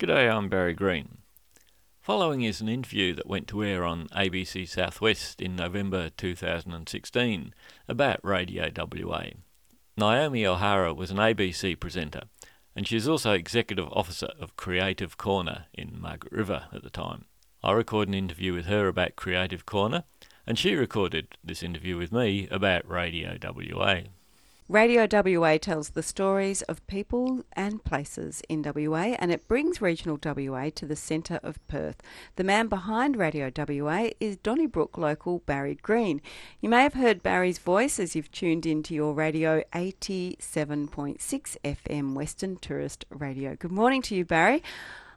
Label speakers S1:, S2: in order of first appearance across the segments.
S1: G'day, I'm Barry Green. Following is an interview that went to air on ABC Southwest in November 2016 about Radio WA. Naomi O'Hara was an ABC presenter, and she is also executive officer of Creative Corner in Margaret River at the time. I recorded an interview with her about Creative Corner, and she recorded this interview with me about Radio WA.
S2: Radio WA tells the stories of people and places in WA and it brings regional WA to the centre of Perth. The man behind Radio WA is Donnybrook local Barry Green. You may have heard Barry's voice as you've tuned into your radio 87.6 FM Western Tourist Radio. Good morning to you, Barry.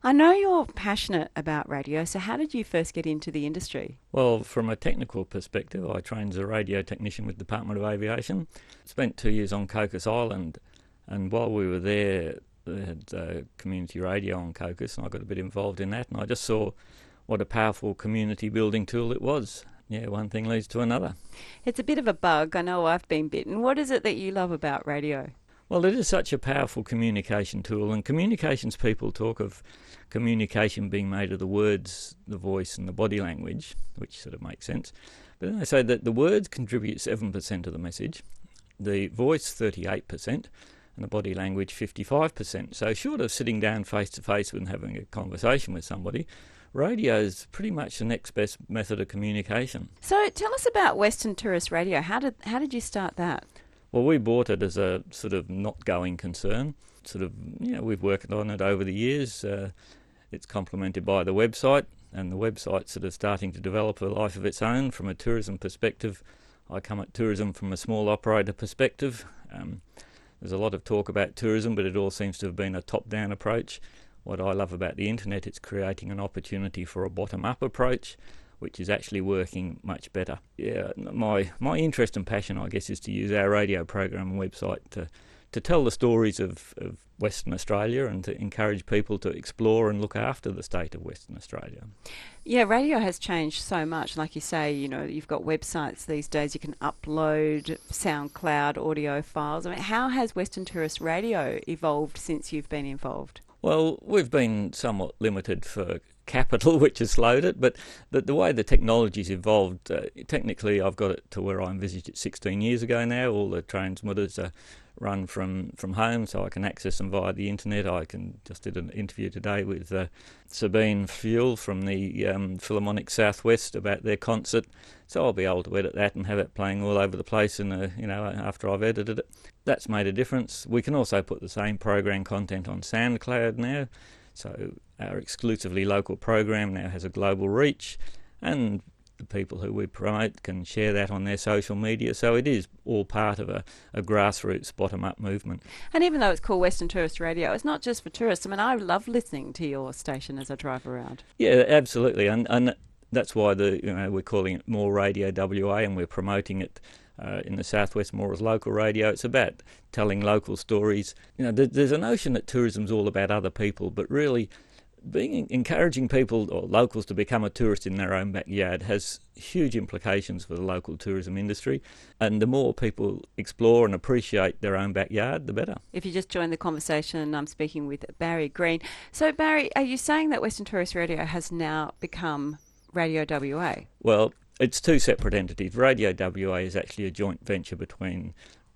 S2: I know you're passionate about radio, so how did you first get into the industry?
S1: Well, from a technical perspective, I trained as a radio technician with the Department of Aviation. Spent two years on Cocos Island, and while we were there, they had uh, community radio on Cocos, and I got a bit involved in that, and I just saw what a powerful community building tool it was. Yeah, one thing leads to another.
S2: It's a bit of a bug. I know I've been bitten. What is it that you love about radio?
S1: Well, it is such a powerful communication tool, and communications people talk of communication being made of the words, the voice, and the body language, which sort of makes sense. But then they say that the words contribute 7% of the message, the voice 38%, and the body language 55%. So, short of sitting down face to face and having a conversation with somebody, radio is pretty much the next best method of communication.
S2: So, tell us about Western Tourist Radio. How did how did you start that?
S1: Well, we bought it as a sort of not going concern. Sort of, you know, we've worked on it over the years. Uh, it's complemented by the website, and the website's sort of starting to develop a life of its own from a tourism perspective. I come at tourism from a small operator perspective. Um, there's a lot of talk about tourism, but it all seems to have been a top down approach. What I love about the internet, it's creating an opportunity for a bottom up approach which is actually working much better. Yeah, my my interest and passion, I guess, is to use our radio program and website to to tell the stories of, of Western Australia and to encourage people to explore and look after the state of Western Australia.
S2: Yeah, radio has changed so much. Like you say, you know, you've got websites these days. You can upload SoundCloud audio files. I mean, how has Western Tourist Radio evolved since you've been involved?
S1: Well, we've been somewhat limited for capital, which has slowed it. But the, the way the technology's evolved, uh, technically, I've got it to where I envisaged it 16 years ago now. All the transmitters are run from, from home, so I can access them via the internet. I can just did an interview today with uh, Sabine Fuel from the um, Philharmonic Southwest about their concert, so I'll be able to edit that and have it playing all over the place. And you know, after I've edited it, that's made a difference. We can also put the same program content on SoundCloud now. So our exclusively local program now has a global reach, and the people who we promote can share that on their social media. So it is all part of a, a grassroots bottom up movement.
S2: And even though it's called Western Tourist Radio, it's not just for tourists. I mean, I love listening to your station as I drive around.
S1: Yeah, absolutely. And, and that's why the you know we're calling it more Radio WA and we're promoting it uh, in the southwest more as local radio. It's about telling local stories. You know, there's a notion that tourism's all about other people, but really, being encouraging people or locals to become a tourist in their own backyard has huge implications for the local tourism industry. And the more people explore and appreciate their own backyard, the better.
S2: If you just join the conversation, I'm speaking with Barry Green. So, Barry, are you saying that Western Tourist Radio has now become Radio WA?
S1: Well, it's two separate entities. Radio WA is actually a joint venture between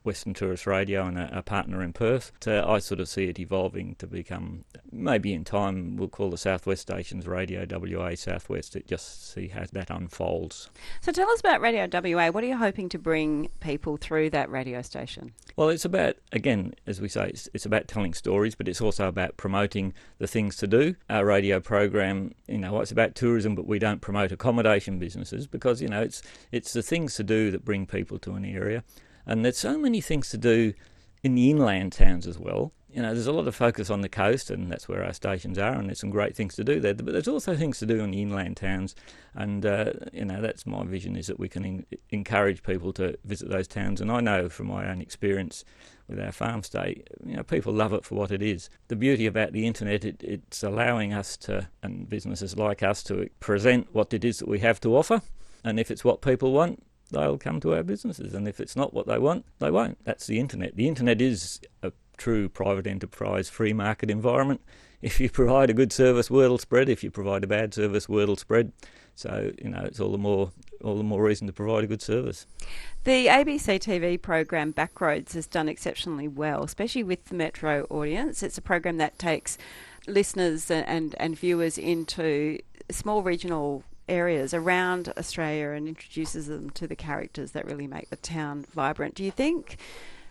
S1: Western Tourist Radio and a, a, partner in Perth. So I sort of see it evolving to become, maybe in time, we'll call the Southwest stations Radio WA Southwest. It just see how that unfolds.
S2: So tell us about Radio WA. What are you hoping to bring people through that radio station?
S1: Well, it's about, again, as we say, it's, it's about telling stories, but it's also about promoting the things to do. Our radio program, you know, it's about tourism, but we don't promote accommodation businesses because, you know, it's, it's the things to do that bring people to an area. And there's so many things to do in the inland towns as well. You know, there's a lot of focus on the coast, and that's where our stations are, and there's some great things to do there. But there's also things to do in the inland towns, and uh, you know, that's my vision is that we can in- encourage people to visit those towns. And I know from my own experience with our farm stay, you know, people love it for what it is. The beauty about the internet, it, it's allowing us to, and businesses like us, to present what it is that we have to offer. And if it's what people want, they'll come to our businesses. And if it's not what they want, they won't. That's the internet. The internet is a true private enterprise free market environment. If you provide a good service, word will spread. If you provide a bad service, word will spread. So you know it's all the more all the more reason to provide a good service.
S2: The ABC TV program Backroads has done exceptionally well, especially with the Metro audience. It's a program that takes listeners and, and, and viewers into small regional areas around Australia and introduces them to the characters that really make the town vibrant. Do you think?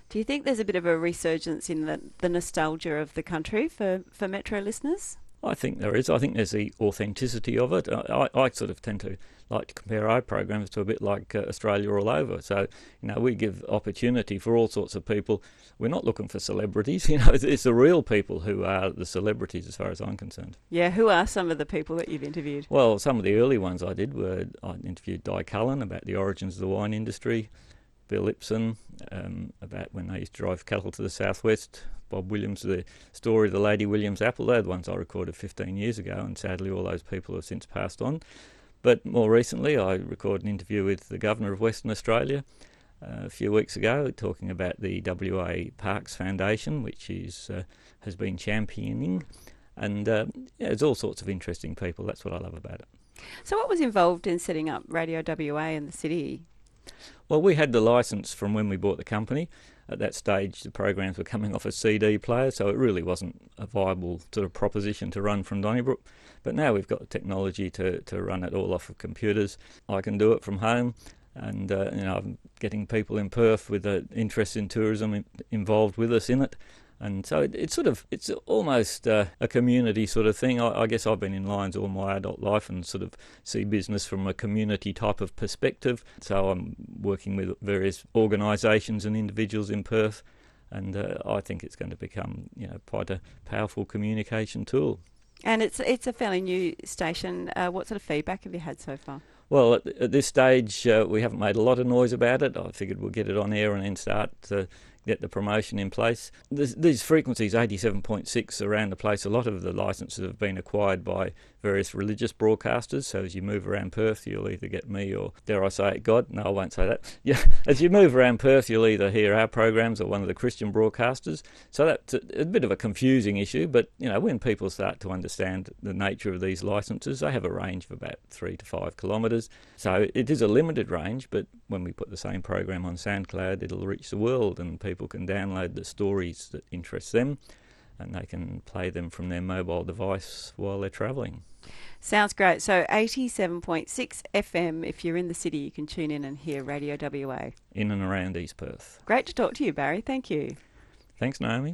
S2: Do you think there's a bit of a resurgence in the, the nostalgia of the country for, for Metro listeners?
S1: I think there is. I think there's the authenticity of it. I, I sort of tend to like to compare our programs to a bit like uh, Australia all over. So, you know, we give opportunity for all sorts of people. We're not looking for celebrities. You know, it's, it's the real people who are the celebrities as far as I'm concerned.
S2: Yeah, who are some of the people that you've interviewed?
S1: Well, some of the early ones I did were I interviewed Di Cullen about the origins of the wine industry. Bill Ipson um, about when they used to drive cattle to the southwest. Bob Williams, the story of the Lady Williams apple. They're the ones I recorded 15 years ago, and sadly, all those people have since passed on. But more recently, I recorded an interview with the Governor of Western Australia uh, a few weeks ago, talking about the WA Parks Foundation, which is uh, has been championing, and uh, yeah, there's all sorts of interesting people. That's what I love about it.
S2: So, what was involved in setting up Radio WA in the city?
S1: Well, we had the license from when we bought the company. At that stage, the programs were coming off a CD player, so it really wasn't a viable sort of proposition to run from Donnybrook. But now we've got the technology to, to run it all off of computers. I can do it from home, and uh, you know, I'm getting people in Perth with an interest in tourism in, involved with us in it and so it, it's sort of it's almost uh, a community sort of thing. I, I, guess I've been in Lions all my adult life and sort of see business from a community type of perspective. So I'm working with various organisations and individuals in Perth, and uh, I think it's going to become you know quite a powerful communication tool.
S2: And it's it's a fairly new station. Uh, what sort of feedback have you had so far?
S1: Well, at, at this stage, uh, we haven't made a lot of noise about it. I figured we'll get it on air and then start to get the promotion in place. This, these frequencies, 87.6 around the place, a lot of the licenses have been acquired by various religious broadcasters. So as you move around Perth, you'll either get me or, dare I say it, God? No, I won't say that. Yeah, as you move around Perth, you'll either hear our programs or one of the Christian broadcasters. So that's a, a bit of a confusing issue, but you know, when people start to understand the nature of these licenses, they have a range of about three to five kilometres. So it is a limited range, but when we put the same program on SoundCloud, it'll reach the world and people can download the stories that interest them and they can play them from their mobile device while they're travelling.
S2: Sounds great. So 87.6 FM, if you're in the city, you can tune in and hear Radio WA.
S1: In and around East Perth.
S2: Great to talk to you, Barry. Thank you.
S1: Thanks, Naomi.